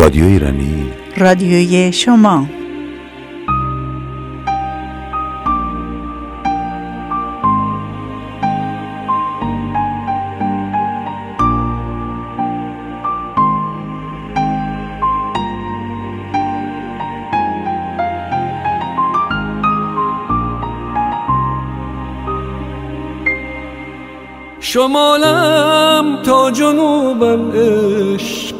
رادیو ایرانی. رادیوی شما. شمالم تا جنوبم عشق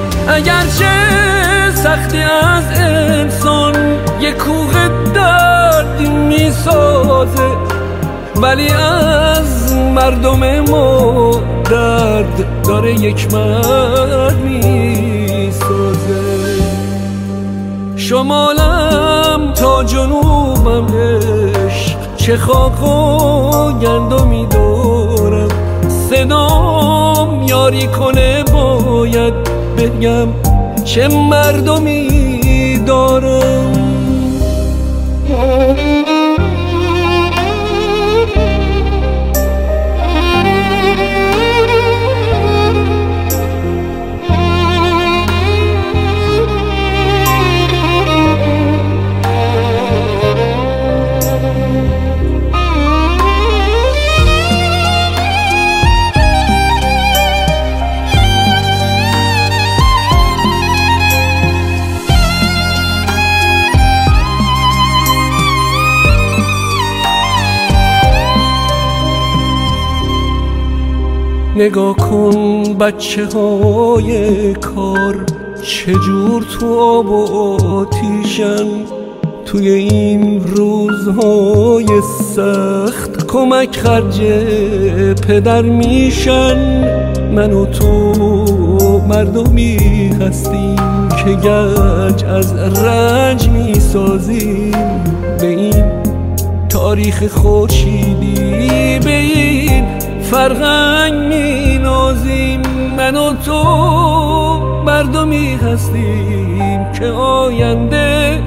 اگرچه سختی از انسان یه کوه درد می‌سازه ولی از مردم ما درد داره یک مرد می‌سازه. شمالم تا جنوبم عشق چه خاک و گندمی دارم. صدام یاری کنه باید بگم چه مردمی دارم. نگاه کن بچه های کار چجور تو آب و آتیشن؟ توی این روزهای سخت کمک خرج پدر میشن. من و تو مردمی هستیم که گنج از رنج می‌سازیم. به این تاریخ خورشیدی به این فرهنگ می نازیم من و تو مردمی هستیم که آینده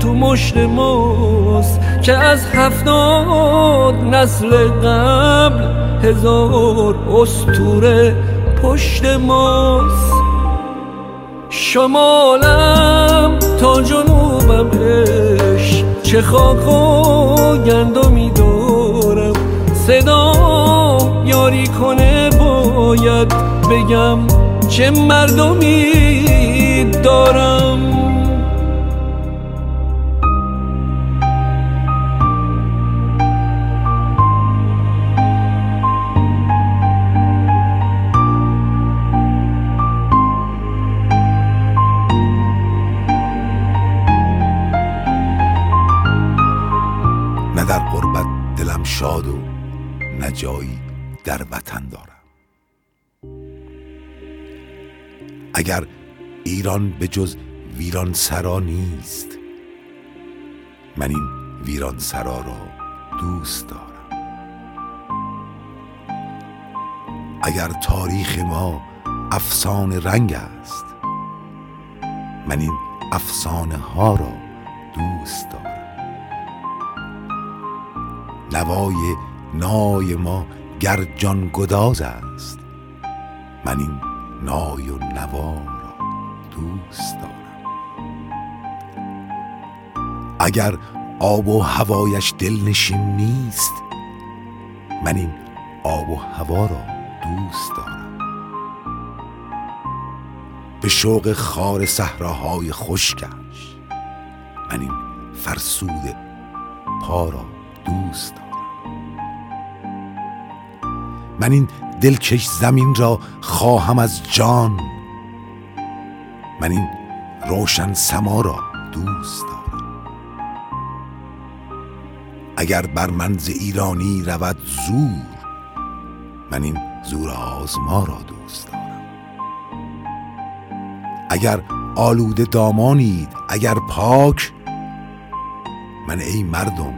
تو مشت ماست. که از هفتاد نسل قبل هزار استوره پشت ماست. شمالم تا جنوبم عشق. چه خاک و گندمی دارم. صدا یاری کنه باید بگم چه مردمی دارم. نه در غربت دلم شاد و نه در وطن دارم. اگر ایران به جز ویران سرا نیست من این ویران سرا را دوست دارم. اگر تاریخ ما افسانه رنگ است من این افسانه ها را دوست دارم. نوای نای ما گر جان گداز است من این نای و نوا را دوست دارم. اگر آب و هوایش دلنشین نیست من این آب و هوا را دوست دارم. به شوق خار صحراهای خشکش من این فرسود پا را دوست من این دلکش زمین را خواهم از جان. من این روشن سما را دوست دارم. اگر بر من ز ایرانی رود زور من این زور آزما را دوست دارم. اگر آلوده دامانید اگر پاک من ای مردم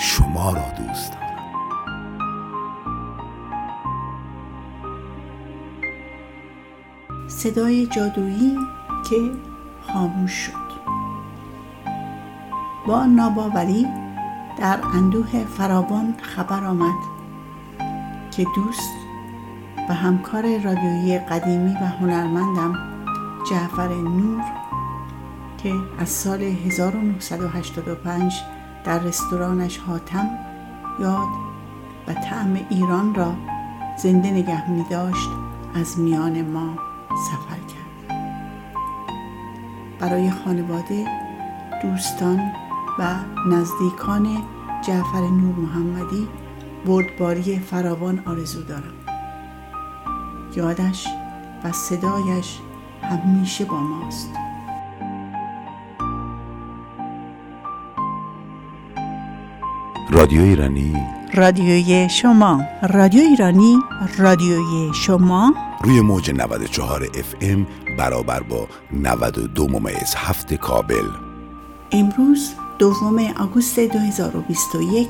شما را دوست دارم. صدای جادویی که خاموش شد. با ناباوری در اندوه فراوان خبر آمد که دوست و همکار رادیویی قدیمی و هنرمندم جعفر نور که از سال 1985 در رستورانش حاتم یاد و طعم ایران را زنده نگه می داشت از میان ما. سفر کرد. برای خانواده دوستان و نزدیکان جعفر نور محمدی بردباری فراوان آرزو دارم. یادش و صدایش همیشه با ماست. رادیو ایرانی. رادیوی شما. رادیو ایرانی رادیوی شما. روی موج 94 اف ام برابر با 92 ممیز هفت کابل. امروز دوم آگوست 2021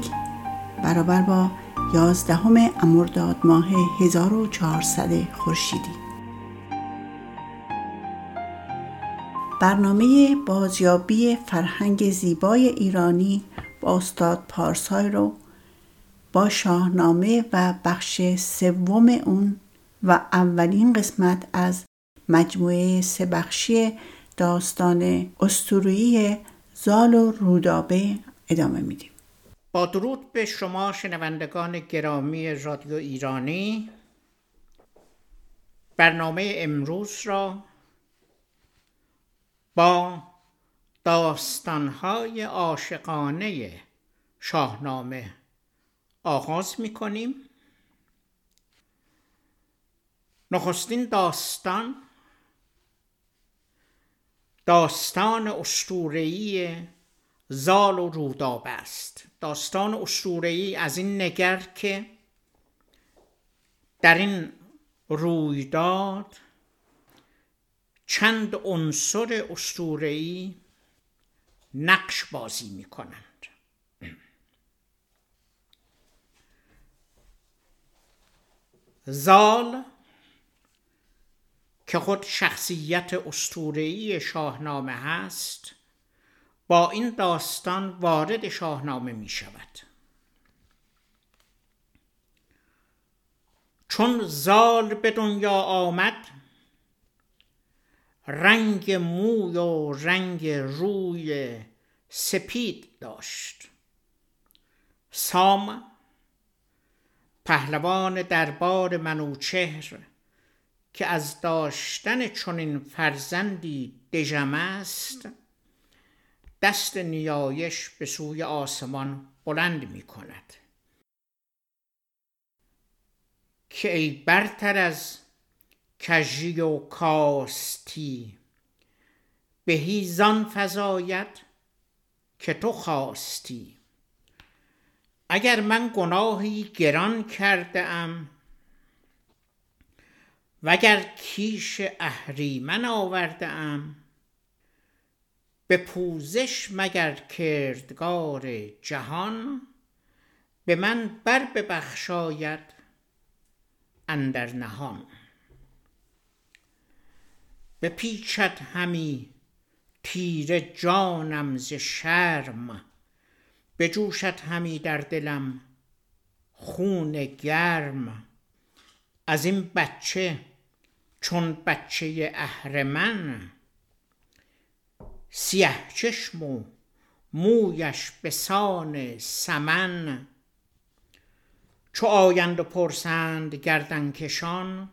برابر با 11 امرداد ماه 1400 خورشیدی. برنامه بازیابی فرهنگ زیبای ایرانی با استاد پارسای رو با شاهنامه و بخش سوم اون و اولین قسمت از مجموعه سه بخشی داستان استورویی زال و رودابه ادامه میدیم. با درود به شما شنوندگان گرامی رادیو ایرانی. برنامه امروز را با داستانهای عاشقانه شاهنامه آغاز می کنیم نخستین داستان داستان اسطوره‌ای زال و روداب است. داستان اسطوره‌ای از این نگر که در این رویداد چند عنصر اسطوره‌ای نقش بازی می کنند زال که خود شخصیت اسطوره‌ای شاهنامه هست با این داستان وارد شاهنامه می شود. چون زال به دنیا آمد رنگ موی و رنگ روی سپید داشت. سام پهلوان دربار منوچهر که از داشتن چنین فرزندی دژم است دست نیایش به سوی آسمان بلند می کند. که ای برتر از کژی و کاستی بهی زان فزاید که تو خواستی. اگر من گناهی گران کرده ام وگر کیش اهریمن آورده ام به پوزش مگر کردگار جهان به من بر ببخشاید اندر نهان. بپیچد همی تیره جانم ز شرم بجوشد همی در دلم خون گرم. از این بچه چون بچه اهرمن سیه چشم و مویش به سان سمن. چو آیند و پرسند گردنکشان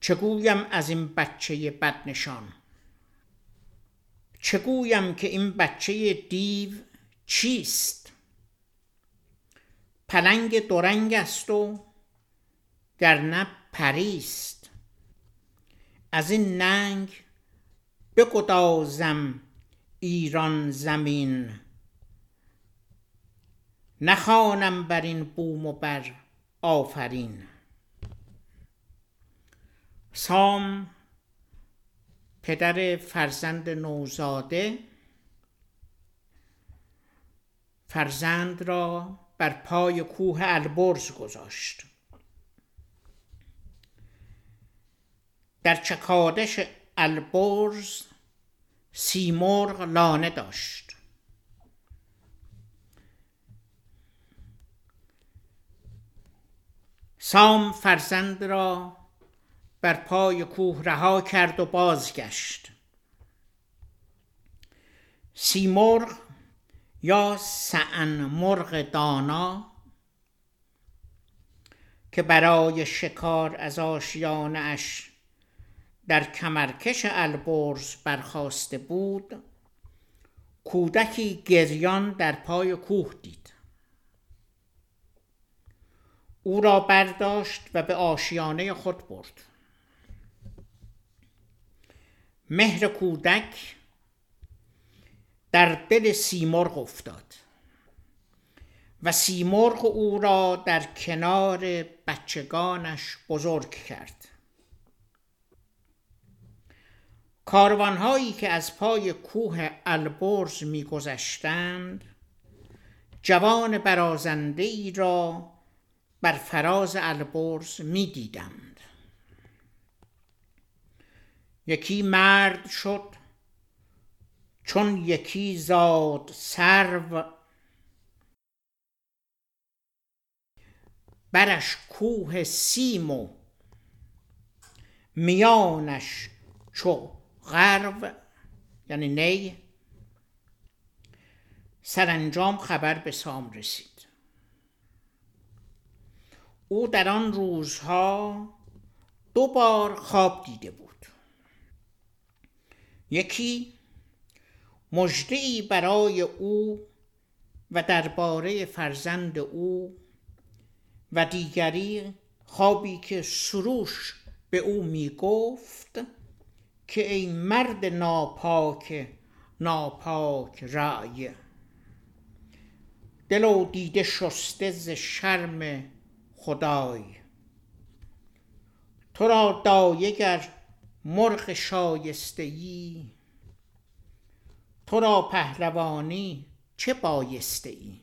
چه گویم از این بچه بدنشان؟ چه گویم که این بچه دیو چیست؟ پلنگ دورنگ است و گرنه پریست. از این ننگ بگدازم ایران زمین. نخوانم بر این بوم و بر آفرین. سام پدر فرزند نوزاده فرزند را بر پای کوه البرز گذاشت. در چکادش البرز سیمرغ لانه داشت. سام فرزند را بر پای کوه رها کرد و بازگشت. سیمرغ یا سعن مرغ دانا که برای شکار از آشیانه اش در کمرکش البرز برخواسته بود کودکی گریان در پای کوه دید. او را برداشت و به آشیانه خود برد. مهر کودک در دل سیمرغ افتاد و سیمرغ او را در کنار بچگانش بزرگ کرد. کاروانهایی که از پای کوه البرز میگذشتند جوان برازنده ای را بر فراز البرز می‌دیدند. یکی مرد شد چون یکی زاد سرو. برش کوه سیم و میانش چو غرو یعنی نی. سرانجام خبر به سام رسید. او در آن روزها دو بار خواب دیده بود. یکی مجدعی برای او و درباره فرزند او و دیگری خوابی که سروش به او می گفت که ای مرد ناپاک ناپاک رای. دل و دیده شسته ز شرم خدای. تو را دایه گر مرغ شایسته ای تو را پهلوانی چه بایسته ای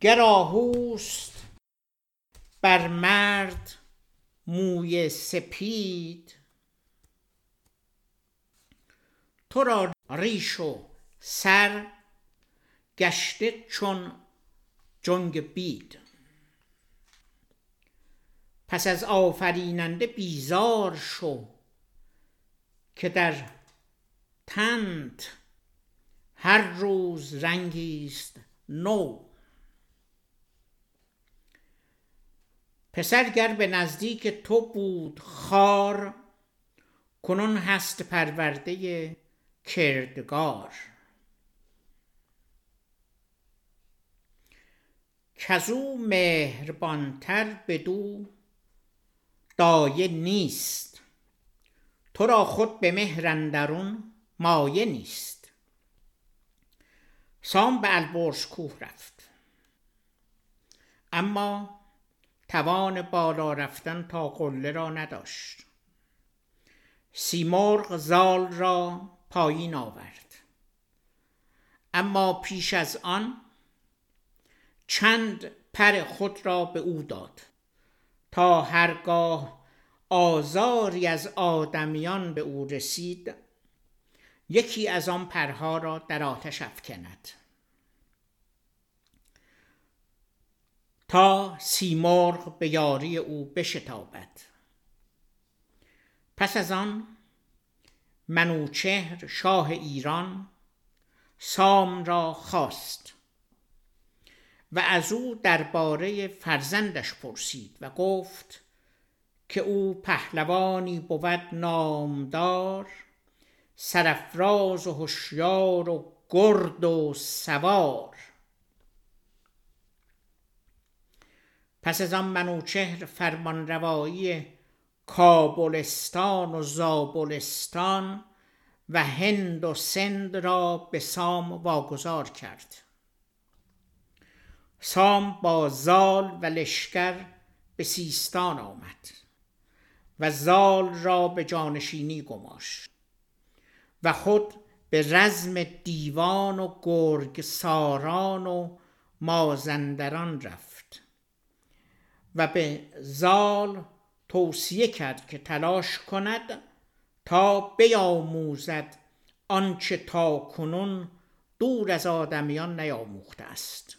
گر آهوست بر مرد موی سپید. تو را ریش و سر گشته چون جنگ بید. پس از آفریننده بیزار شو که در تند هر روز رنگی است نو. پسر گر به نزدیک تو بود خار کنون هست پرورده کردگار. کزو مهربانتر بدو دایه نیست. تو را خود به مهر مایه نیست. سام به البرز کوه رفت. اما توان بالا رفتن تا قله را نداشت. سیمرغ زال را پایین آورد. اما پیش از آن چند پر خود را به او داد تا هرگاه آزاری از آدمیان به او رسید یکی از آن پرها را در آتش افکند. تا سیمرغ به یاری او بشتابد. پس از آن منوچهر شاه ایران سام را خواست و از او درباره فرزندش پرسید و گفت که او پهلوانی بود نامدار سرفراز و هوشیار و گرد و سوار. پس از آن منوچهر فرمان روایی کابلستان و زابلستان و هند و سند را به سام واگذار کرد. سام با زال و لشکر به سیستان آمد و زال را به جانشینی گماشت و خود به رزم دیوان و گرگ ساران و مازندران رفت. و به زال توصیه کرد که تلاش کند تا بیاموزد آنچه تا کنون دور از آدمیان نیاموخته است.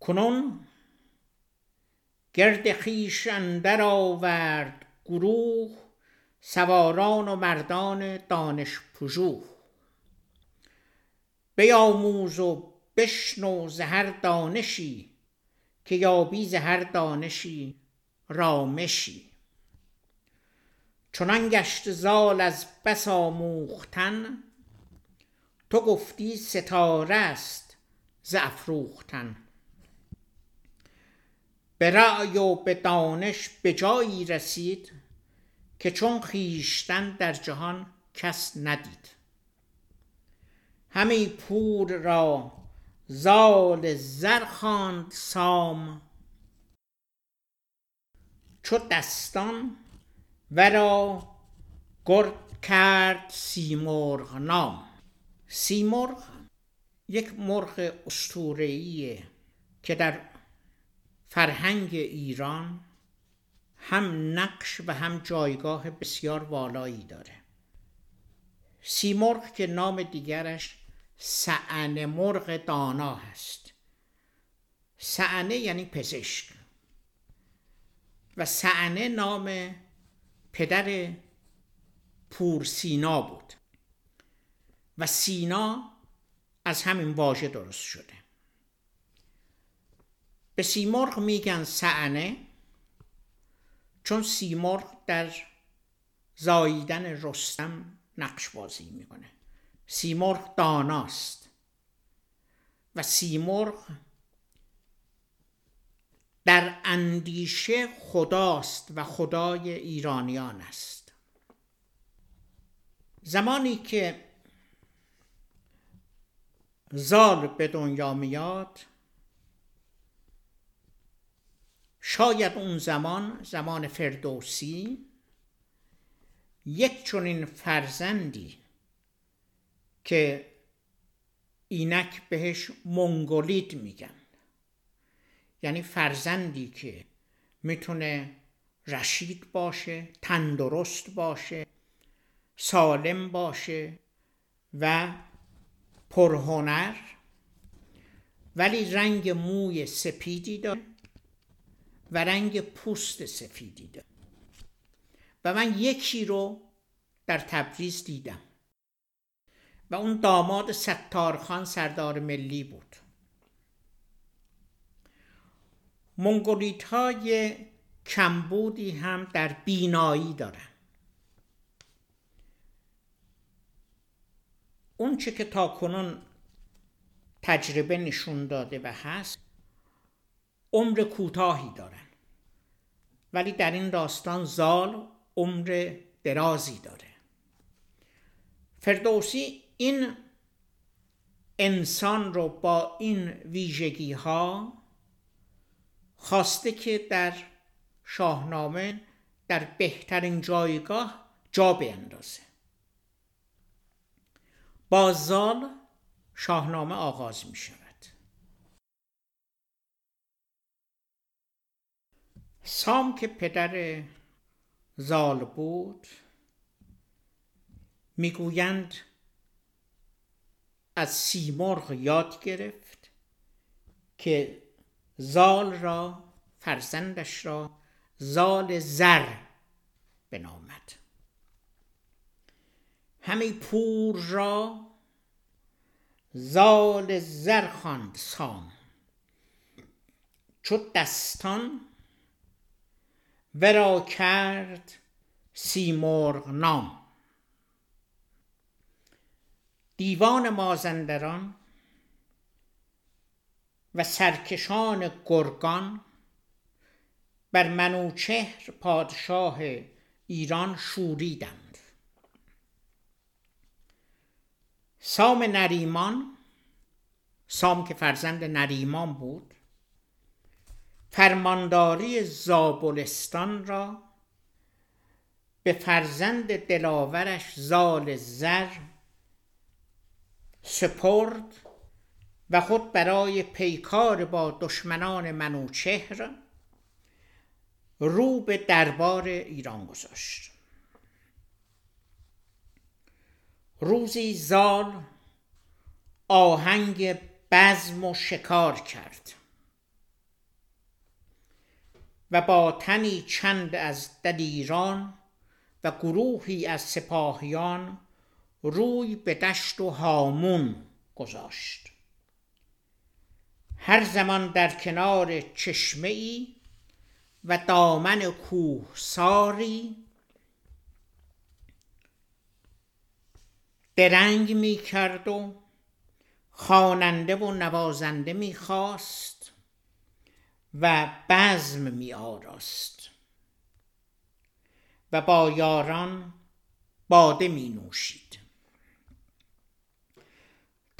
کنون گرد خیش اندر آورد گروه سواران و مردان دانش پژوه بیاموز و بشنو زهر دانشی که یابی زهر دانشی رامشی. چنان گشت زال از بس آموختن تو گفتی ستاره است ز افروختن. به رأی و به دانش به جایی رسید که چون خیشتن در جهان کس ندید. همی پور را زال زر خواند سام. چو دستان ورا گرد کرد سیمرغ نام. سیمرغ یک مرغ اسطوره‌ایه که در فرهنگ ایران هم نقش و هم جایگاه بسیار والایی داره. سیمرغ که نام دیگرش سعن مرغ دانا هست. سعنه یعنی پزشک. و سعنه نام پدر پور سینا بود. و سینا از همین واژه درست شده. به سیمرغ میگن سعنه چون سیمرغ در زاییدن رستم نقش بازی می‌کنه. سیمرغ داناست و سیمرغ در اندیشه خداست و خدای ایرانیان است. زمانی که زال به دنیا میاد شاید اون زمان زمان فردوسی یک چنین فرزندی که اینک بهش منگولید میگن. یعنی فرزندی که می‌تونه رشید باشه تندرست باشه سالم باشه و پرهنر ولی رنگ موی سپیدی داره و رنگ پوست سفیدی داره. و من یکی رو در تبریز دیدم. و اون داماد ستارخان سردار ملی بود. منگولیت های کمبودی هم در بینایی دارن. اون چه که تا کنون تجربه نشون داده و هست عمر کوتاهی دارن. ولی در این داستان زال عمر درازی داره. فردوسی این انسان رو با این ویژگی ها خواسته که در شاهنامه در بهترین جایگاه جا بیندازه. با زال شاهنامه آغاز می شود سام که پدر زال بود می‌گویند از سیمرغ یاد گرفت که زال را فرزندش را زال زر بنامد همی پور را زال زر خواند سام. چو دستان ورا کرد سیمرغ نام. دیوان مازندران و سرکشان گرگان بر منوچهر پادشاه ایران شوریدند. سام نریمان سام که فرزند نریمان بود فرمانداری زابلستان را به فرزند دلاورش زال زر سپرد و خود برای پیکار با دشمنان منوچهر رو به دربار ایران گذاشت. روزی زال آهنگ بزم و شکار کرد و با تنی چند از دلیران و گروهی از سپاهیان روی به دشت و هامون گذاشت. هر زمان در کنار چشمه ای و دامن کوه ساری درنگ می کرد و خواننده و نوازنده می خواست و بزم می آراست و با یاران باده می نوشید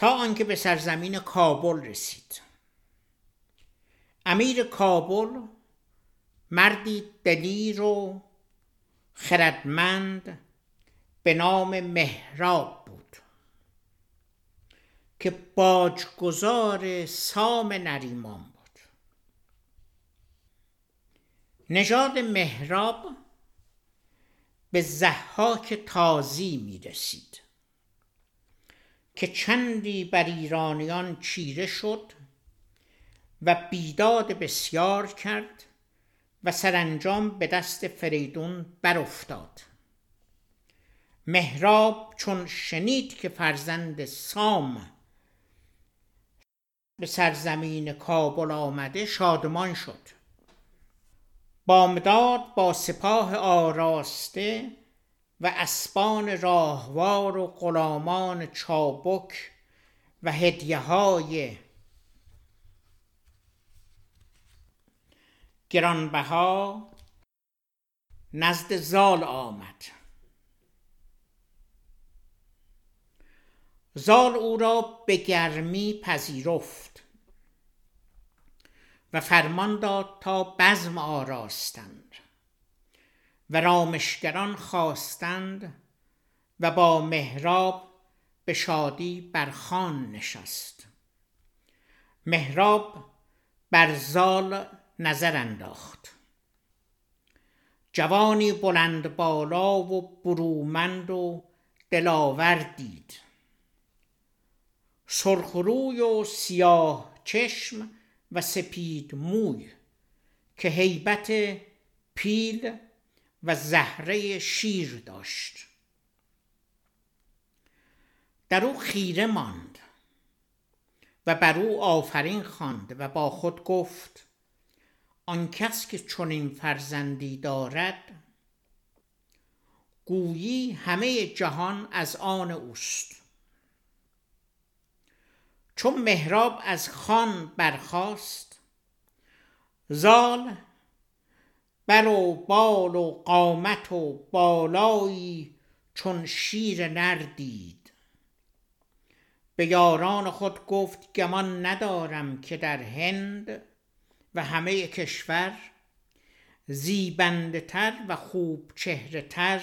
تا آنکه به سرزمین کابل رسید. امیر کابل مردی دلیر و خردمند به نام مهراب بود که باجگذار سام نریمان بود. نژاد مهراب به زحاک تازی می رسید که چندی بر ایرانیان چیره شد و بیداد بسیار کرد و سرانجام به دست فریدون برافتاد. مهراب چون شنید که فرزند سام به سرزمین کابل آمده شادمان شد. بامداد با سپاه آراسته و اسبان راهوار و غلامان چابک و هدیه های گرانبها نزد زال آمد. زال او را به گرمی پذیرفت و فرمان داد تا بزم آراستند. و رامشگران خواستند و با مهراب به شادی بر خان نشست. مهراب بر زال نظر انداخت. جوانی بلند بالا و برومند و دلاور دید. سرخروی و سیاه چشم و سپید موی که هیبت پیل و زهره شیر داشت. در او خیره ماند و بر او آفرین خواند و با خود گفت آن کس که چنین فرزندی دارد گویی همه جهان از آن اوست. چون مهراب از خان برخاست زال بر و بال و قامت و بالایی چون شیر نر دید. به یاران خود گفت گمان ندارم که در هند و همه کشور زیبنده تر و خوب چهره تر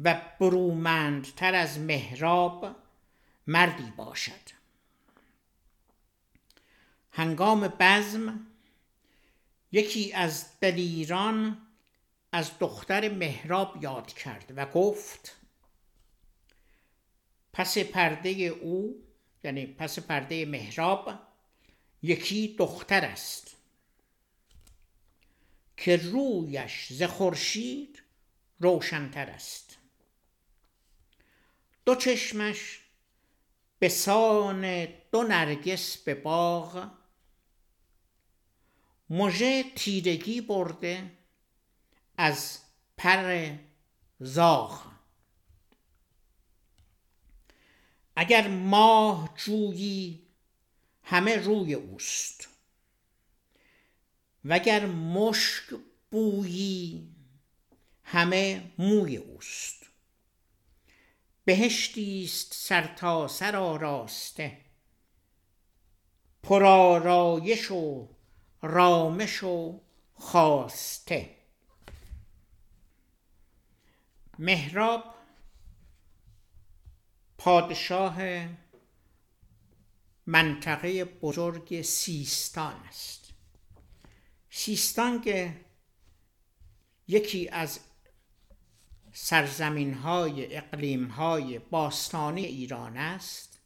و برومندتر از مهراب مردی باشد. هنگام بزم یکی از دلیران از دختر مهراب یاد کرد و گفت پس پرده او یعنی پس پرده مهراب یکی دختر است که رویش ز خورشید روشنتر است. دو چشمش به سان دو نرگس به باغ مژه تیرگی برده از پر زاغ. اگر ماه جویی همه روی اوست. وگر مشک بویی همه موی اوست. بهشتی است سر تا سر آراسته. پرآرایش و رامش و خواسته. مهراب پادشاه منطقه بزرگ سیستان است. سیستان که یکی از سرزمین های اقلیم های باستانی ایران است.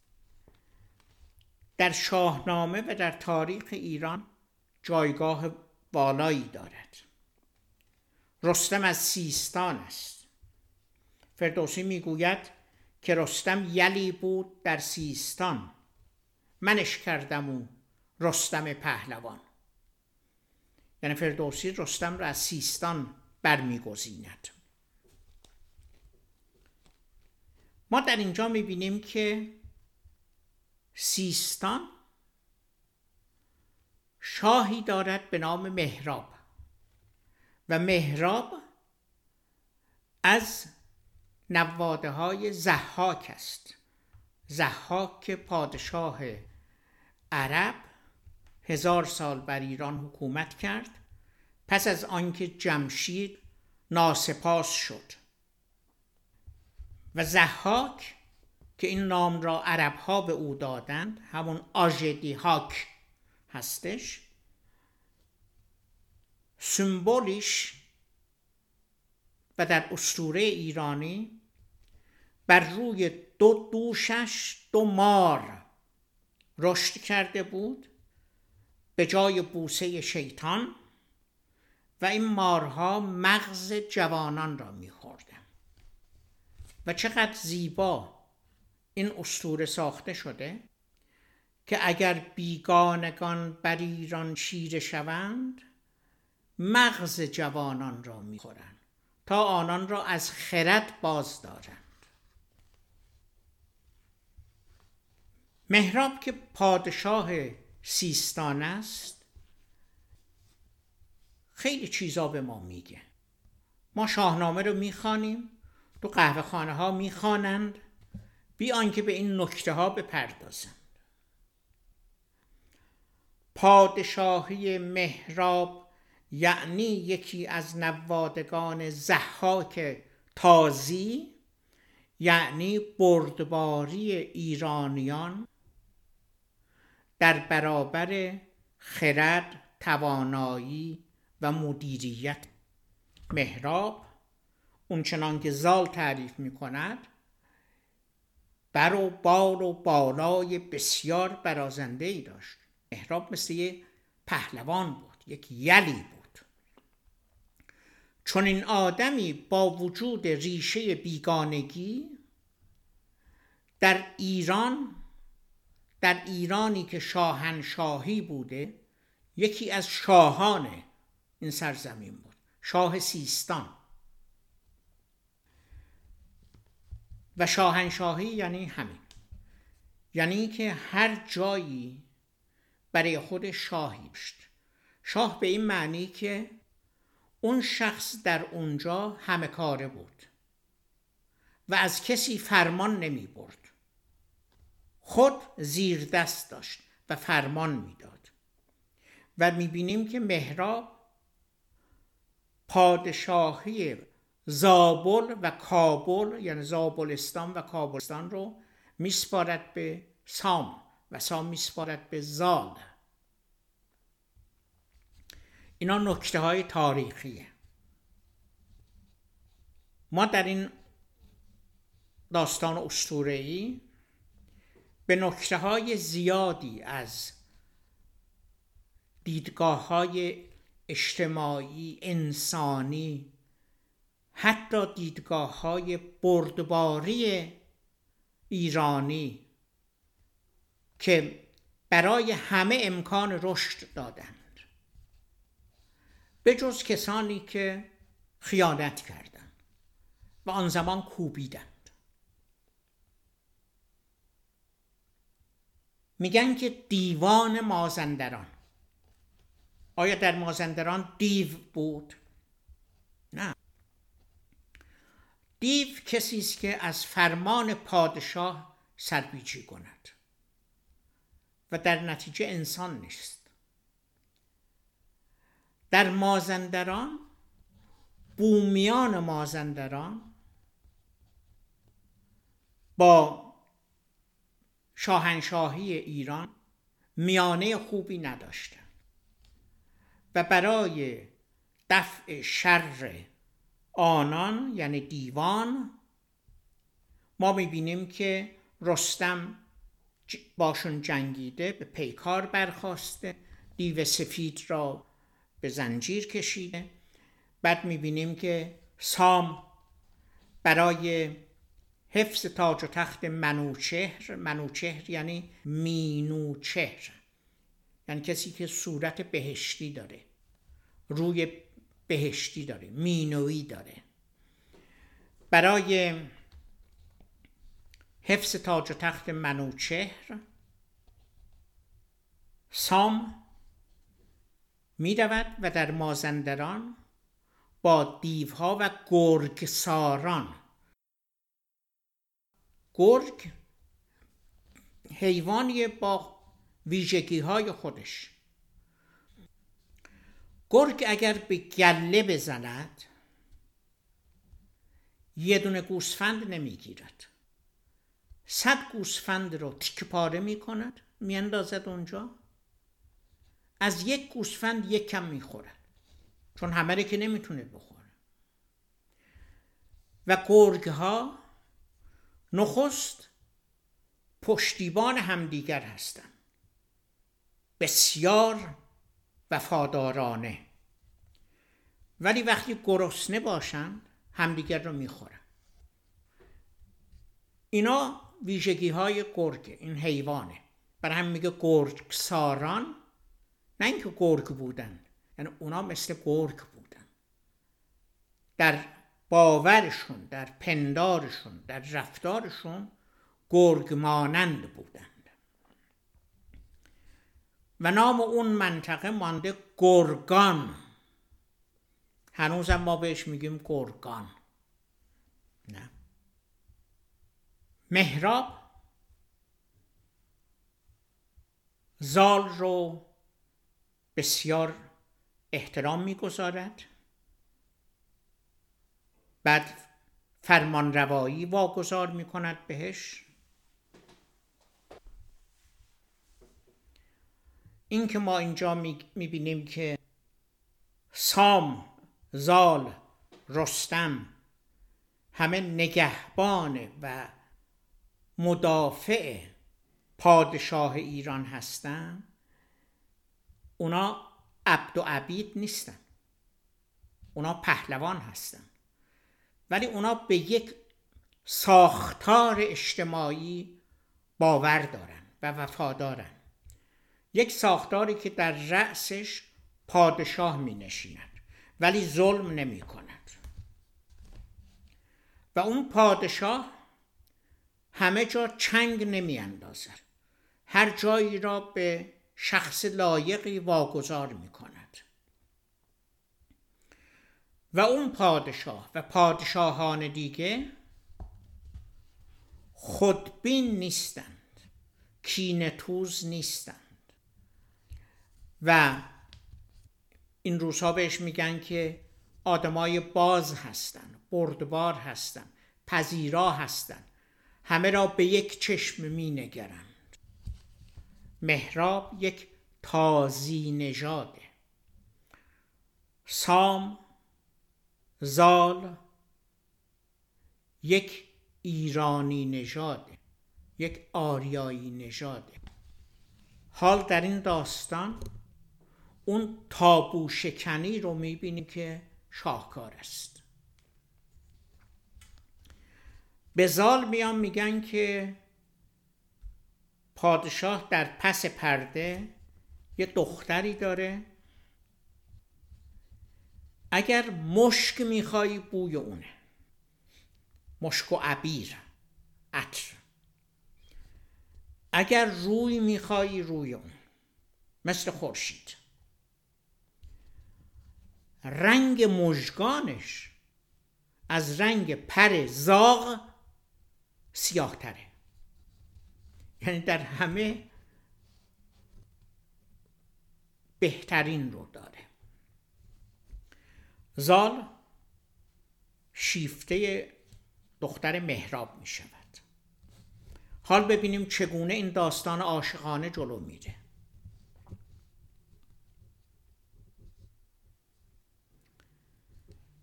در شاهنامه و در تاریخ ایران جایگاه بالایی دارد. رستم از سیستان است. فردوسی می‌گوید که رستم یلی بود در سیستان. منش کردم او رستم پهلوان. یعنی فردوسی رستم را از سیستان برمیگزیند. ما در اینجا می‌بینیم که سیستان شاهی دارد به نام مهراب و مهراب از نواده های زحاک است. زحاک پادشاه عرب هزار سال بر ایران حکومت کرد. پس از آنکه جمشید ناسپاس شد. و زحاک که این نام را عرب ها به او دادند همون آژدی هاک هستش. سمبولیش و در اسطوره ایرانی بر روی دو دوشش دو مار رشد کرده بود به جای بوسه شیطان و این مارها مغز جوانان را میخوردن. و چقدر زیبا این اسطوره ساخته شده؟ که اگر بیگانگان بر ایران شیره شوند مغز جوانان را می‌خورند تا آنان را از خرد باز دارند. مهراب که پادشاه سیستان است خیلی چیزا به ما میگه. ما شاهنامه رو می‌خوانیم تو قهوه خانه ها می‌خوانند بی آنکه به این نکته ها بپردازند. پادشاهی مهراب یعنی یکی از نوادگان زحاک تازی یعنی بردباری ایرانیان در برابر خرد توانایی و مدیریت. مهراب اونچنان که زال تعریف می کند بر و بار و بالای بسیار برازنده ای داشت. مهراب مثل یه پهلوان بود یک یلی بود. چون این آدمی با وجود ریشه بیگانگی در ایران در ایرانی که شاهنشاهی بوده یکی از شاهان این سرزمین بود شاه سیستان. و شاهنشاهی یعنی همین. یعنی که هر جایی برای خود شاهی بشت شاه به این معنی که اون شخص در اونجا همه کاره بود و از کسی فرمان نمی برد. خود زیر دست داشت و فرمان می‌داد و می‌بینیم که مهراب پادشاهی زابل و کابل یعنی زابلستان و کابلستان رو میسپارد به سام. سام میسپارد به زال. اینا نکته های تاریخیه. ما در این داستان اسطوره‌ای به نکته های زیادی از دیدگاه های اجتماعی انسانی حتی دیدگاه های بردباری ایرانی که برای همه امکان رشد دادند به جز کسانی که خیانت کردند و آن زمان کوبیدند میگن که دیوان مازندران. آیا در مازندران دیو بود؟ نه. دیو کسی است که از فرمان پادشاه سرپیچی کند. و در نتیجه انسان نیست در مازندران بومیان مازندران با شاهنشاهی ایران میانه خوبی نداشتن و برای دفع شر آنان یعنی دیوان ما می‌بینیم که رستم باشون جنگیده به پیکار برخواسته دیو سفید را به زنجیر کشیده. بعد می‌بینیم که سام برای حفظ تاج و تخت منوچهر منوچهر یعنی مینوچهر یعنی کسی که صورت بهشتی داره روی بهشتی داره مینوی داره. برای حفظ تاج و تخت منوچهر. سام می و در مازندران با دیوها و گرگ ساران گرگ حیوانی با ویژگی های خودش. گرگ اگر به گله بزند یه دونه گوسفند نمی‌گیرد. صد گوسفند رو تیک پاره می کند میاندازد اونجا. از یک گوسفند یک کم می‌خورد چون همه که نمی‌تونه بخوره. و گرگ ها نخست پشتیبان همدیگر هستند. بسیار وفادارانه. ولی وقتی گرسنه باشند همدیگر رو می‌خورن اینا ویژگی های گرگ این حیوانه. برای هم میگه گرگ ساران نه اینکه گرگ بودن یعنی اونا مثل گرگ بودن. در باورشون در پندارشون در رفتارشون گرگ مانند بودند. و نام اون منطقه مانده گرگان. هنوزم ما بهش میگیم گرگان نه مهراب زال رو بسیار احترام می‌گذارد. بعد فرمان روایی واگذار می کند بهش. این که ما اینجا می بینیم که سام زال رستم همه نگهبان و مدافع پادشاه ایران هستند اونا عبد و عبید نیستن. اونا پهلوان هستن. ولی اونا به یک ساختار اجتماعی باور دارن و وفادارن. یک ساختاری که در رأسش پادشاه می نشیند ولی ظلم نمی کند و اون پادشاه همه جا چنگ نمی اندازد هر جایی را به شخص لایقی واگذار می کند و اون پادشاه و پادشاهان دیگه خودبین نیستند. کینتوز نیستند. و این روزها بهش میگن که آدمای باز هستند بردبار هستند پذیرا هستند همه را به یک چشم می نگرند. مهراب یک تازی نژاده. سام زال یک ایرانی نژاده یک آریایی نژاده. حال در این داستان اون تابو شکنی رو می‌بینیم که شاهکار است. به زال میان میگن که پادشاه در پس پرده یه دختری داره. اگر مشک میخوایی بوی اونه. مشک و عبیر عطر. اگر روی میخوایی روی اون. مثل خورشید. رنگ مژگانش از رنگ پر زاغ سیاه تره یعنی در همه بهترین رو داره. زال شیفته دختر مهراب می شود حال ببینیم چگونه این داستان عاشقانه جلو میره.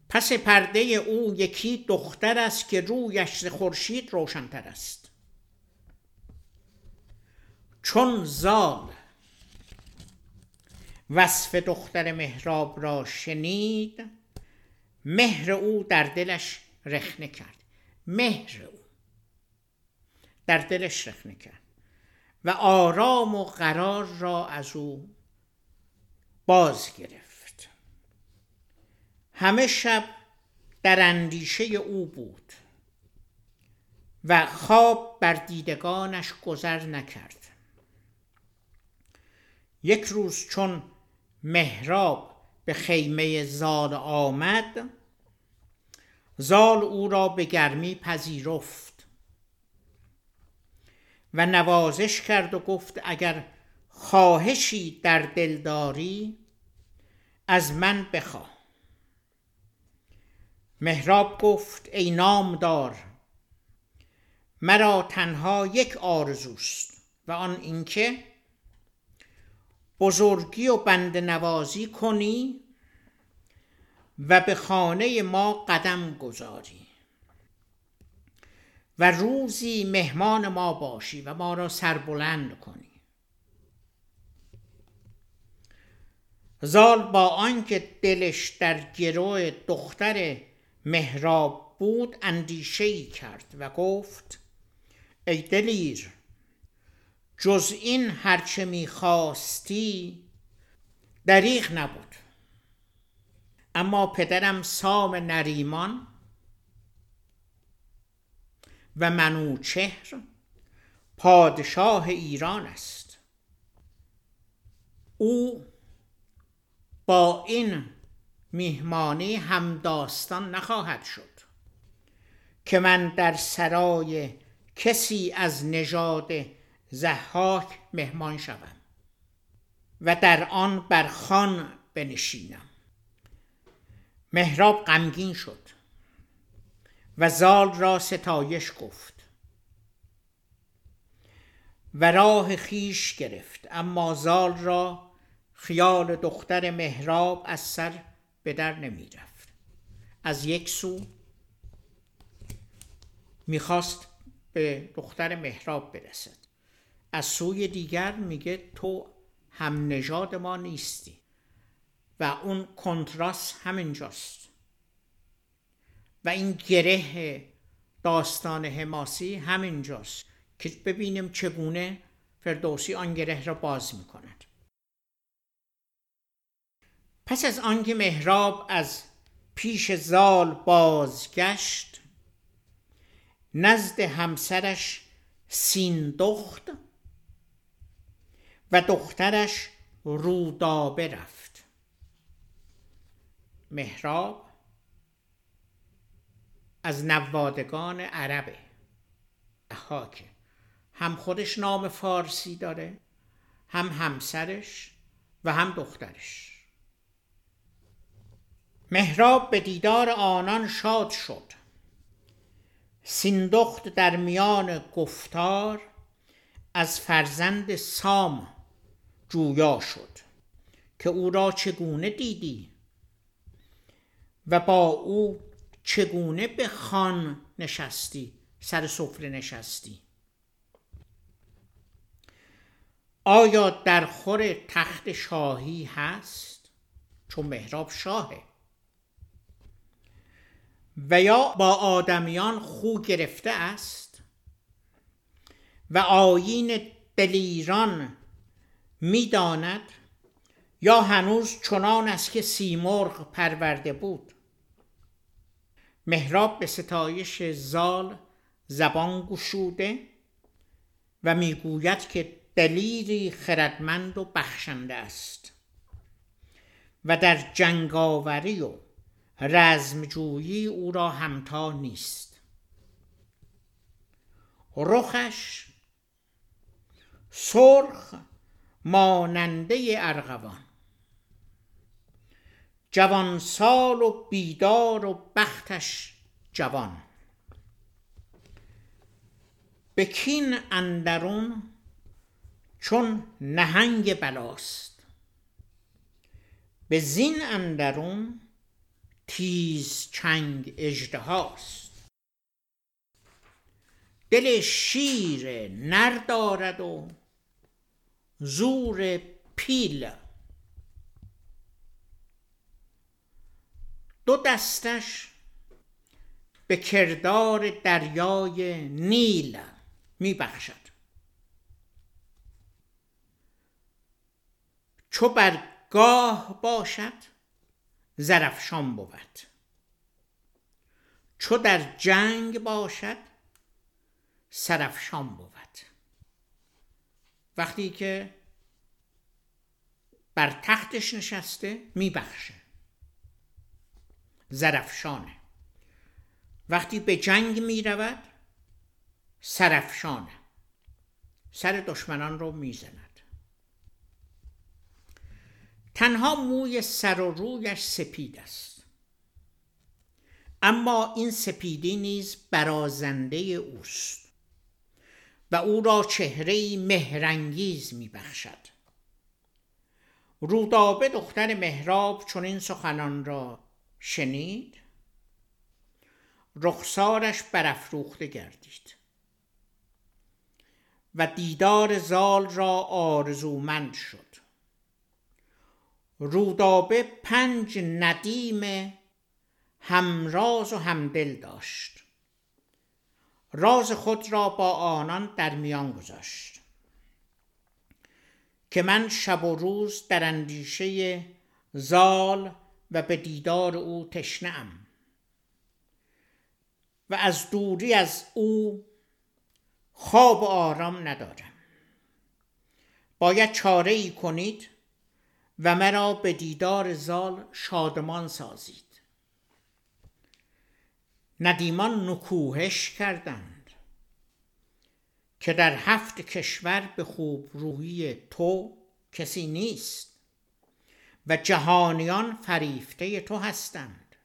پس پرده او یکی دختر است که رویش ز خورشید روشنتر است. چون زال وصف دختر مهراب را شنید مهر او در دلش رخنه کرد. مهر او در دلش رخنه کرد و آرام و قرار را از او باز گرفت. همه شب در اندیشه او بود و خواب بر دیدگانش گذر نکرد. یک روز چون مهراب به خیمه زال آمد زال او را به گرمی پذیرفت و نوازش کرد و گفت اگر خواهشی در دلداری از من بخواه. مهراب گفت ای نامدار مرا تنها یک آرزوست و آن اینکه بزرگی و بند نوازی کنی و به خانه ما قدم گذاری و روزی مهمان ما باشی و ما را سربلند کنی. زال با آنکه دلش در گروه دختر مهراب بود اندیشه ای کرد و گفت ای دلیر جز این هرچه می‌خواستی دریغ نبود. اما پدرم سام نریمان و منوچهر پادشاه ایران است. او با این میهمانی هم داستان نخواهد شد. که من در سرای کسی از نژاد زحاک مهمان شوم و در آن بر خان بنشینم. مهراب غمگین شد و زال را ستایش گفت و راه خیش گرفت اما زال را خیال دختر مهراب از سر به در نمی رفت از یک سو می‌خواست به دختر مهراب برسد. از سوی دیگر میگه تو هم نژاد ما نیستی و اون کنتراست همینجاست و این گره داستان حماسی همینجاست که ببینیم چگونه فردوسی آن گره را باز می‌کند. پس از آنکه مهراب از پیش زال بازگشت نزد همسرش سیندخت و دخترش رودابه رفت. مهراب از نوادگان عربه. حاکه هم خودش نام فارسی داره هم همسرش و هم دخترش. مهراب به دیدار آنان شاد شد. سیندخت در میان گفتار از فرزند سام جویا شد که او را چگونه دیدی؟ و با او چگونه به خان نشستی سر سفره نشستی؟ آیا در خور تخت شاهی هست؟ چون مهراب شاهه. و یا با آدمیان خو گرفته است و آیین دلیران می‌داند یا هنوز چنان است که سیمرغ پرورده بود. مهراب به ستایش زال زبان گشوده و می‌گوید که دلیری خردمند و بخشنده است و در جنگاوری و رزمجویی او را همتا نیست. رخش سرخ ماننده ارغوان. جوان سال و بیدار و بختش جوان. به کین اندرون چون نهنگ بلاست. به زین اندرون تیز چنگ اژدهاست. دل شیر نر دارد و زور پیل. دو دستش به کردار دریای نیل می بخشد چو بر گاه باشد زرفشان بود. چو در جنگ باشد سرفشان بود. وقتی که بر تختش نشسته میبخشه. زرفشانه. وقتی به جنگ می رود سرفشانه. سر دشمنان رو می‌زند. تنها موی سر و رویش سپید است. اما این سپیدی نیز برازنده اوست و او را چهره مهرنگیز میبخشد. رودابه دختر مهراب چون این سخنان را شنید. رخسارش برافروخته گردید و دیدار زال را آرزومند شد. رودابه پنج ندیم همراز و همدل داشت. راز خود را با آنان در میان گذاشت. که من شب و روز در اندیشه زال و به دیدار او تشنه و از دوری از او خواب آرام ندارم. باید چاره ای کنید و مرا به دیدار زال شادمان سازید. ندیمان نکوهش کردند که در هفت کشور به خوب روحی تو کسی نیست و جهانیان فریفته تو هستند.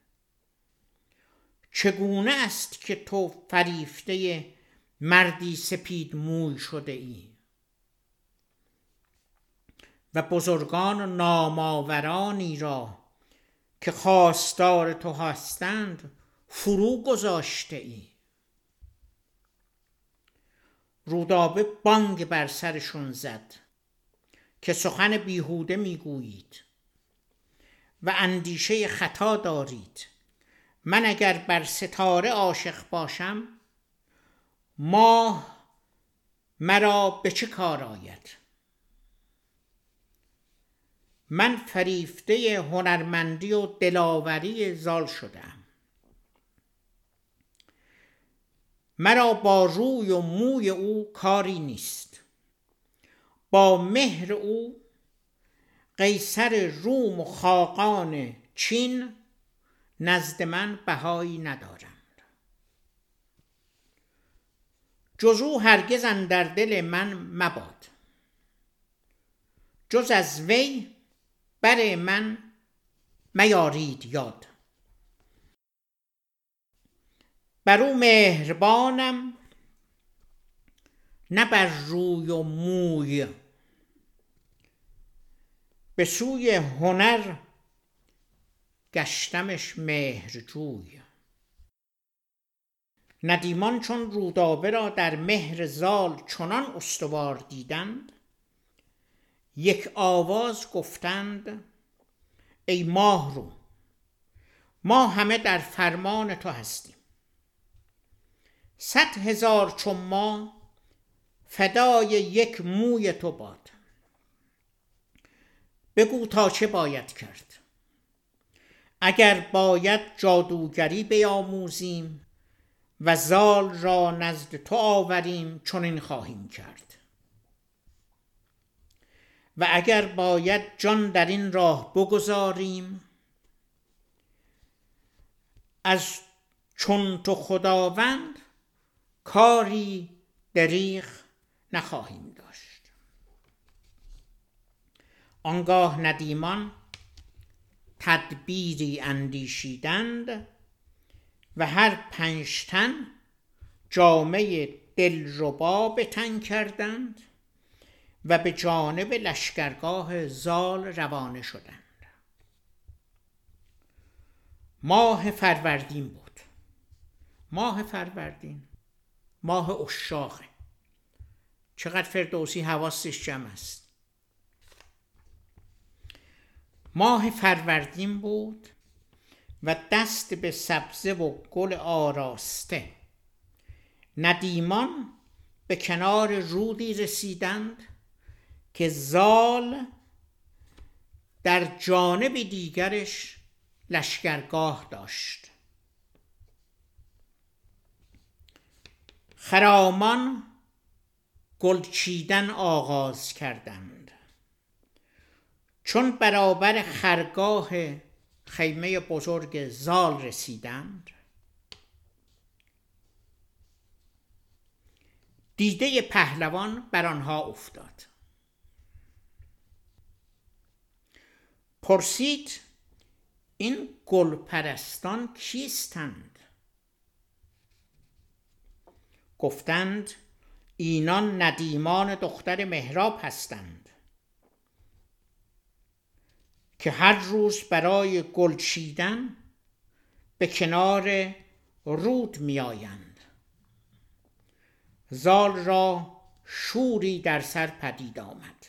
چگونه است که تو فریفته مردی سپید موی شده ای؟ و بزرگان ناماورانی را که خواستار تو هستند فرو گذاشته ای. رودابه بانگ بر سرشون زد که سخن بیهوده می‌گویید و اندیشه خطا دارید. من اگر بر ستاره عاشق باشم ماه مرا به چه کار آید؟ من فریفته هنرمندی و دلاوری زال شدم. مرا با روی و موی او کاری نیست. با مهر او قیصر روم و خاقان چین نزد من بهایی ندارند. جز او هرگز در دل من مباد. جز از وی بر من میارید یاد. بر او مهربانم نه بر روی و موی. به سوی هنر گشتمش مهرجوی. ندیمان چون رودابه را در مهر زال چنان استوار دیدند یک آواز گفتند ای ماه رو ما همه در فرمان تو هستیم. صد هزار چون ما فدای یک موی تو باد. بگو تا چه باید کرد. اگر باید جادوگری بیاموزیم و زال را نزد تو آوریم چون این خواهیم کرد. و اگر باید جان در این راه بگذاریم از چون تو خداوند کاری دریغ نخواهیم داشت. آنگاه ندیمان تدبیری اندیشیدند و هر پنجتن جامعه دلربا به تن کردند. و به جانب لشکرگاه زال روانه شدند. ماه فروردین بود. ماه فروردین. ماه اشاقه چقدر فردوسی حواسش جمع است. ماه فروردین بود و دست به سبزه و گل آراسته. ندیمان به کنار رودی رسیدند که زال در جانب دیگرش لشکرگاه داشت. خرامان گلچیدن آغاز کردند. چون برابر خرگاه خیمه بزرگ زال رسیدند دیده پهلوان بر آنها افتاد. پرسید این گلپرستان کیستند؟ گفتند اینان ندیمان دختر مهراب هستند. که هر روز برای گل چیدن به کنار رود میآیند. زال را شوری در سر پدید آمد.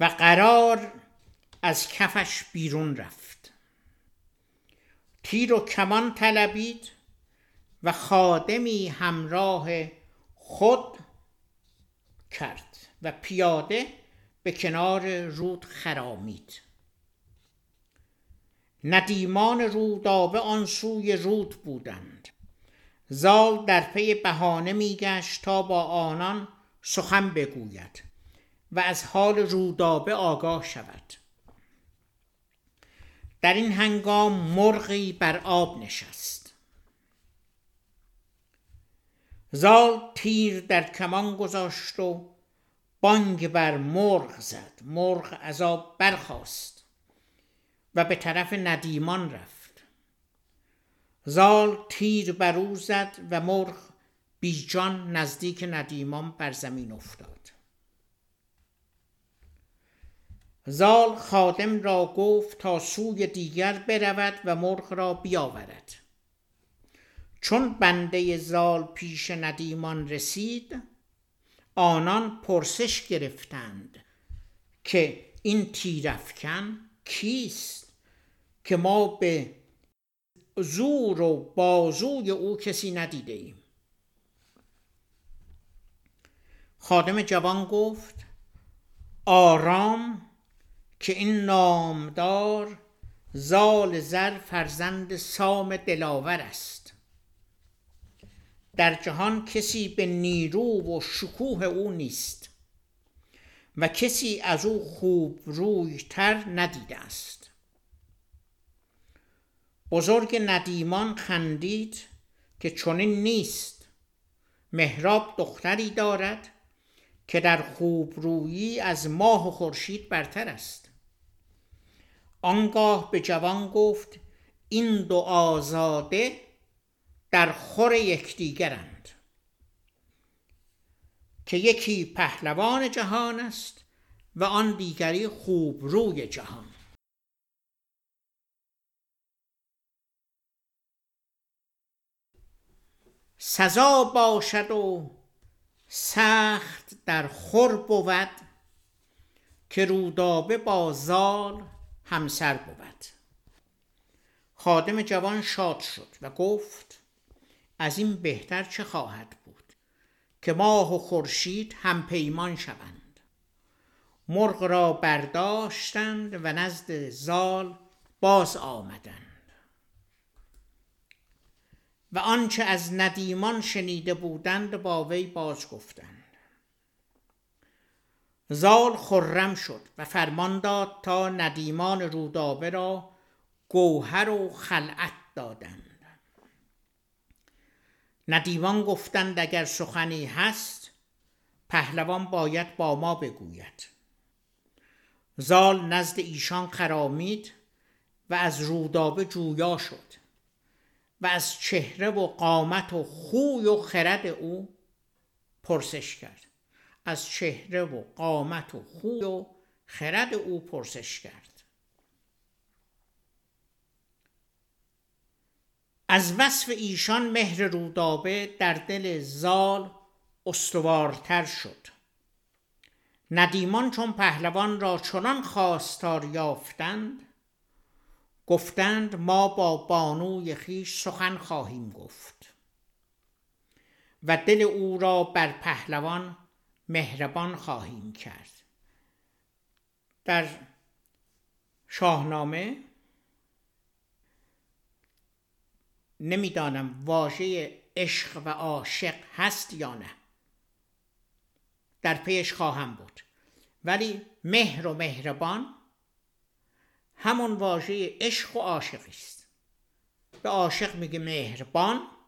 و قرار از کفش بیرون رفت. تیر و کمان طلبید و خادمی همراه خود کرد و پیاده به کنار رود خرامید. ندیمان رودابه آن سوی رود بودند. زال در پی بهانه میگشت تا با آنان سخن بگوید. و از حال رودابه آگاه شود. در این هنگام مرغی بر آب نشست. زال تیر در کمان گذاشت و بانگ بر مرغ زد. مرغ از آب برخاست و به طرف ندیمان رفت. زال تیر بر او زد و مرغ بیجان نزدیک ندیمان بر زمین افتاد. زال خادم را گفت تا سوی دیگر برود و مرغ را بیاورد. چون بنده زال پیش ندیمان رسید آنان پرسش گرفتند که این تیرفکن کیست که ما به زور و بازوی او کسی ندیده ایم؟ خادم جوان گفت آرام که این نامدار زال زر فرزند سام دلاور است. در جهان کسی به نیرو و شکوه او نیست و کسی از او خوب روی تر ندیده است. بزرگ ندیمان خندید که چنین نیست. مهراب دختری دارد که در خوب رویی از ماه و خورشید برتر است. آنگاه به جوان گفت این دو آزاده در خور یکدیگرند. که یکی پهلوان جهان است و آن دیگری خوب روی جهان. سزا باشد و سخت در خور بود که رودابه با زال همسر بود. خادم جوان شاد شد و گفت از این بهتر چه خواهد بود که ماه و خورشید هم پیمان شوند. مرغ را برداشتند و نزد زال باز آمدند. و آنچه از ندیمان شنیده بودند با وی باز گفتند. زال خرم شد و فرمان داد تا ندیمان رودابه را گوهر و خلعت دادند. ندیمان گفتند اگر سخنی هست پهلوان باید با ما بگوید. زال نزد ایشان خرامید و از رودابه جویا شد و از چهره و قامت و خوی و خرد او پرسش کرد. از چهره و قامت و خوی و خرد او پرسش کرد. از وصف ایشان مهر رودابه در دل زال استوارتر شد. ندیمان چون پهلوان را چنان خواستار یافتند گفتند ما با بانوی خیش سخن خواهیم گفت و دل او را بر پهلوان مهربان خواهیم کرد. در شاهنامه نمی‌دانم واژه عشق و عاشق هست یا نه. در پیش خواهم بود. ولی مهر و مهربان همون واژه عشق و عاشقی است. به عاشق میگه مهربان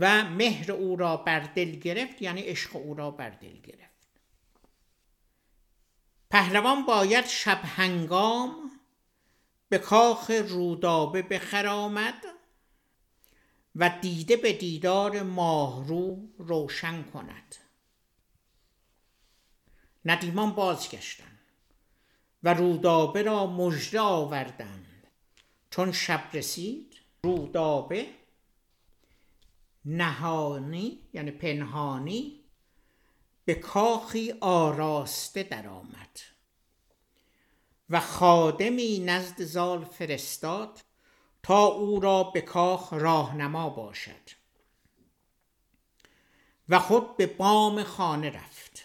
و مهر او را بر دل گرفت یعنی عشق او را بر دل گرفت. پهلوان باید شب هنگام به کاخ رودابه بخرامد و دیده به دیدار ماهرو روشن کند. ندیمان بازگشتند و رودابه را مژده آوردند. چون شب رسید رودابه نهانی یعنی پنهانی به کاخی آراسته درآمد. و خادمی نزد زال فرستاد تا او را به کاخ راهنما باشد. و خود به بام خانه رفت.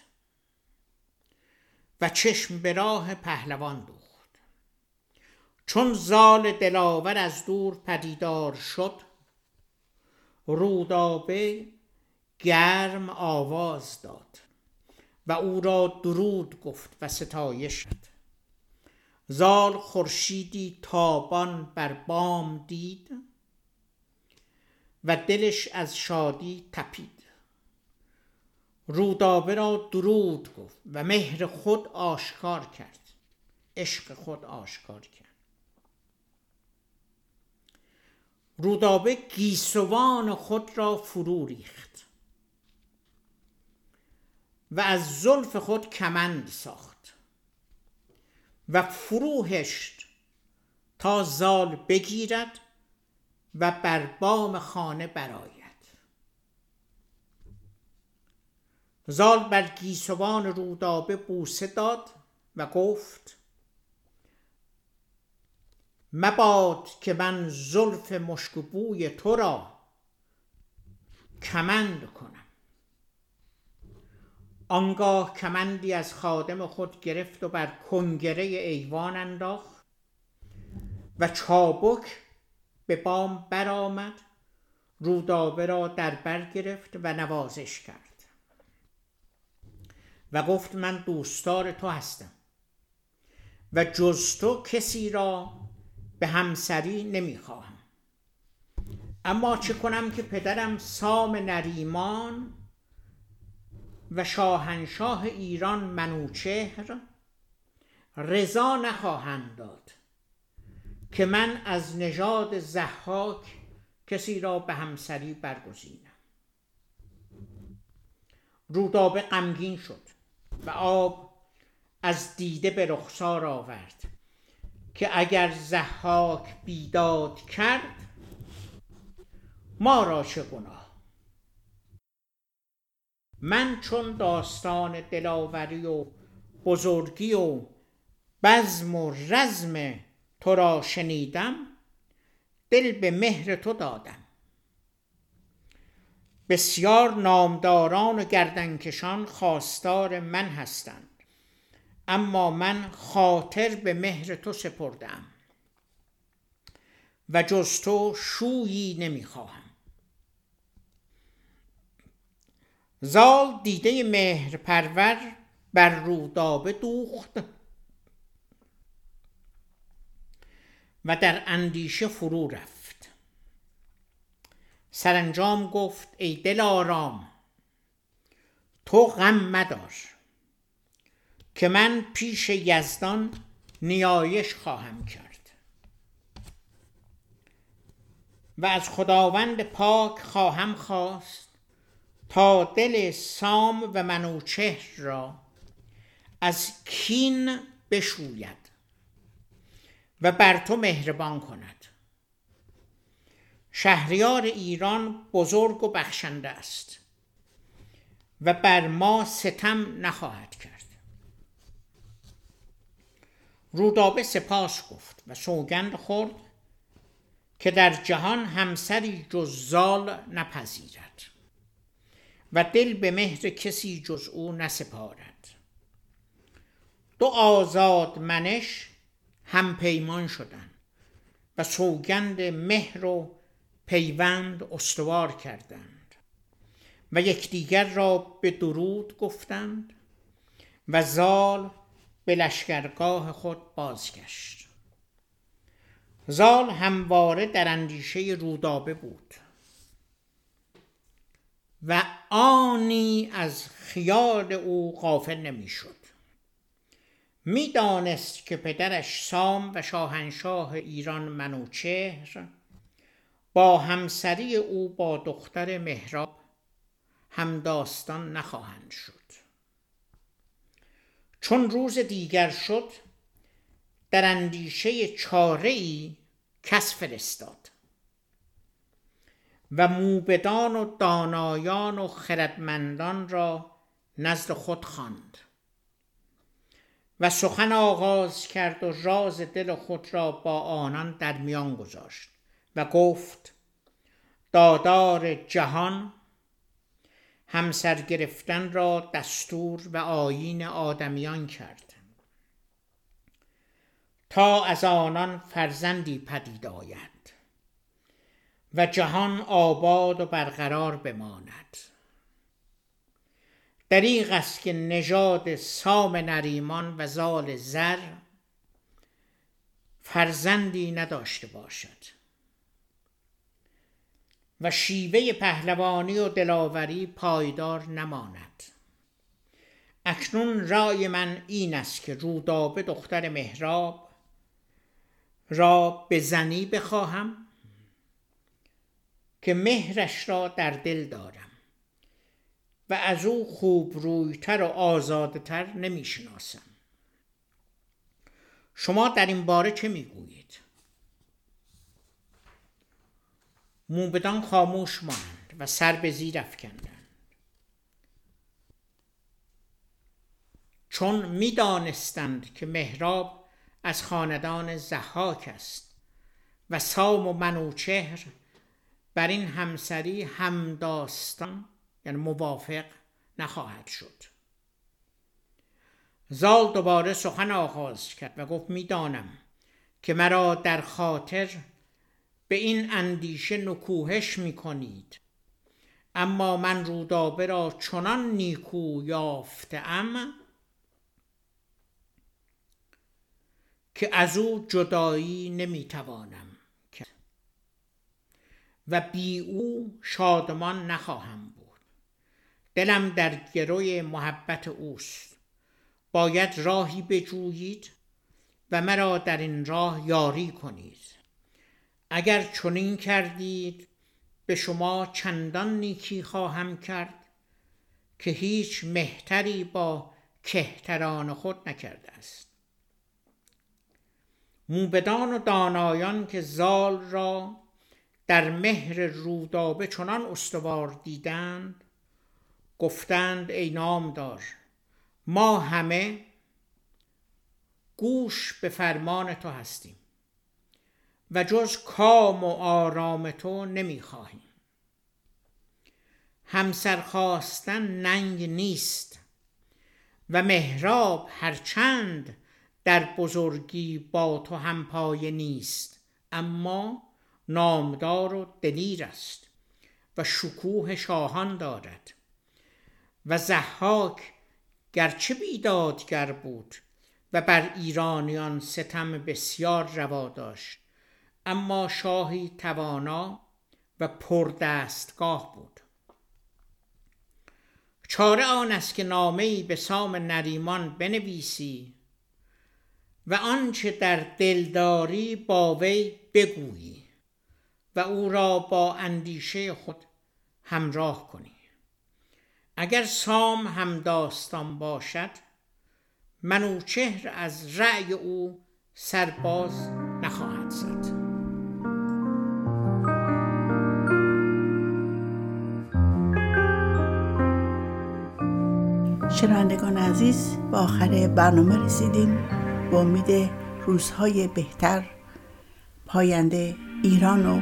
و چشم به راه پهلوان دوخت. چون زال دلاور از دور پدیدار شد رودابه گرم آواز داد و او را درود گفت و ستایش کرد. زال خورشیدی تابان بر بام دید و دلش از شادی تپید. رودابه را درود گفت و مهر خود آشکار کرد. عشق خود آشکار کرد. رودابه گیسوان خود را فرو ریخت و از زلف خود کمند ساخت و فروهشت تا زال بگیرد و بر بام خانه براید زال بر گیسوان رودابه بوسه داد و گفت مباد که من زلف مشکبوی تو را کمند کنم. آنگاه کمندی از خادم خود گرفت و بر کنگره ایوان انداخت و چابک به بام برآمد رودابه را در بر گرفت و نوازش کرد. و گفت من دوستار تو هستم و جز تو کسی را به همسری نمی‌خواهم. اما چه کنم که پدرم سام نریمان و شاهنشاه ایران منوچهر رضا نخواهند داد که من از نژاد زحاک کسی را به همسری برگزینم. رودابه غمگین شد و آب از دیده به رخسار آورد. که اگر زحاک بیداد کرد ما را چه گناه؟ من چون داستان دلاوری و بزرگی و بزم و رزم تو را شنیدم دل به مهر تو دادم. بسیار نامداران و گردنکشان خواستار من هستند. اما من خاطر به مهر تو سپردم و جز تو شویی نمی‌خواهم. زال دیده مهر پرور بر رودابه دوخت و در اندیشه فرو رفت. سرانجام گفت ای دل آرام تو غم مدار. که من پیش یزدان نیایش خواهم کرد. و از خداوند پاک خواهم خواست تا دل سام و منوچهر را از کین بشوید و بر تو مهربان کند. شهریار ایران بزرگ و بخشنده است و بر ما ستم نخواهد کرد. رودابه سپاس گفت و سوگند خورد که در جهان همسری جز زال نپذیرد و دل به مهر کسی جز او نسپارد. دو آزاد منش هم پیمان شدند و سوگند مهر و پیوند استوار کردند و یکدیگر را به درود گفتند و زال به لشکرگاه خود بازگشت. زال همواره در اندیشه رودابه بود و آنی از خیال او غافل نمی‌شد. می‌دانست که پدرش سام و شاهنشاه ایران منوچهر با همسری او با دختر مهراب همداستان نخواهند شد. چون روز دیگر شد در اندیشه چاره ای کس فرستاد و موبدان و دانایان و خردمندان را نزد خود خواند و سخن آغاز کرد و راز دل خود را با آنان در میان گذاشت و گفت دادار جهان همسر گرفتن را دستور و آیین آدمیان کرد تا از آنان فرزندی پدید آید و جهان آباد و برقرار بماند. دریغ است که نژاد سام نریمان و زال زر فرزندی نداشته باشد. و شیوه پهلوانی و دلاوری پایدار نماند اکنون رای من این است که رودابه دختر مهراب را به زنی بخواهم که مهرش را در دل دارم و از او خوب رویتر و آزادتر نمی شناسم شما در این باره چه می‌گویید؟ موبدان خاموش ماند و سر به زیر افکندند. چون می‌دانستند که مهراب از خاندان زحاک است و سام و منوچهر بر این همسری همداستان یعنی موافق نخواهد شد. زال دوباره سخن آغاز کرد و گفت می‌دانم که مرا در خاطر به این اندیشه نکوهش می کنید اما من رودابه را چنان نیکو یافتم که از او جدایی نمی‌توانم و بی او شادمان نخواهم بود. دلم در گروی محبت اوست. باید راهی بجویید و مرا در این راه یاری کنید. اگر چنین کردید به شما چندان نیکی خواهم کرد که هیچ مهتری با کهتران خود نکرده است. موبدان و دانایان که زال را در مهر رودابه چنان استوار دیدند گفتند ای نامدار ما همه گوش به فرمان تو هستیم. و جز کام و آرام تو نمی‌خواهیم. همسر خواستن ننگ نیست و مهراب هرچند در بزرگی با تو همپایه نیست اما نامدار و دلیر است و شکوه شاهان دارد و زحاک گرچه بیدادگر بود و بر ایرانیان ستم بسیار روا داشت. اما شاهی توانا و پردستگاه بود. چاره آن است که نامهای به سام نریمان بنویسی و آنچه در دلداری با وی بگویی و او را با اندیشه خود همراه کنی. اگر سام هم داستان باشد منوچهر از رأی او سرباز نخواهد زد. شنوندگان عزیز به آخر برنامه رسیدیم. با امید روزهای بهتر پاینده ایران و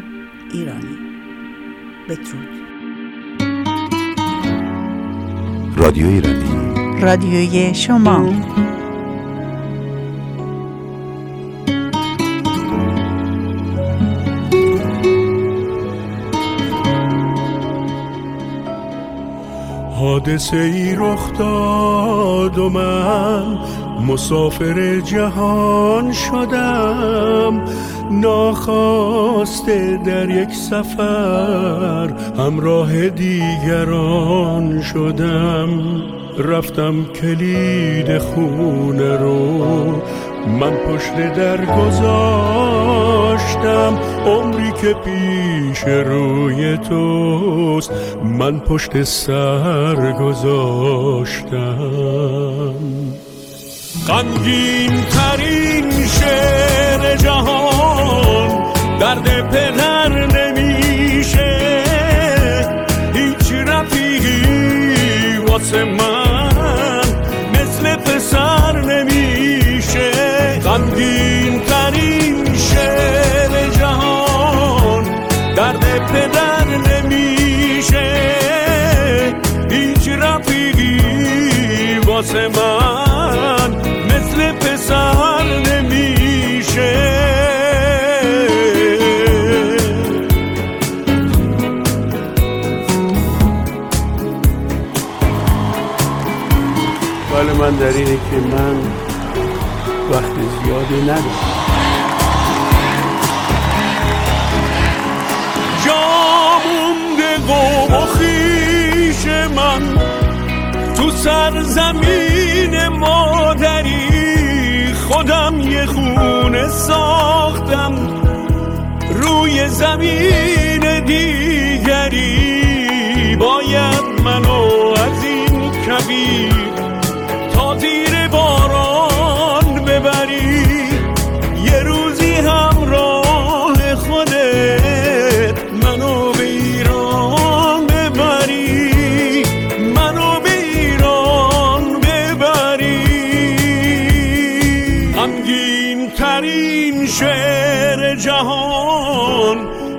ایرانی. بدرود. رادیو. ایرانی رادیوی شما. حادثه ای رخ داد و من مسافر جهان شدم. ناخواسته در یک سفر همراه دیگران شدم. رفتم کلید خونه رو من پشت در گذاشتم. عمری که پیش روی توست من پشت سر گذاشتم. غمگین ترین شعر جهان درد پدر نمیشه. هیچ رفیقی واسه من در اینه که من وقت زیادی ندارم. جامونده قوم و خیش من تو سرزمین مادری خودم یه خونه ساختم روی زمین دیگری. باید منو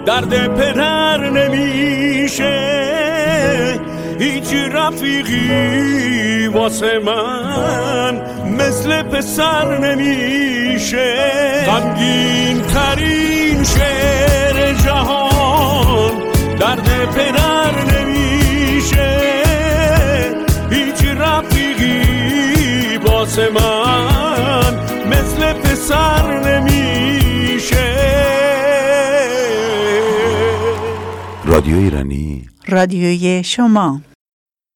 درد پدر نمیشه. هیچ رفیقی واسه من مثل پسر نمیشه. غمگین ترین شعر جهان درد پدر نمیشه. هیچ رفیقی واسه من مثل پسر نمیشه. رادیو ایرانی. رادیوی شما.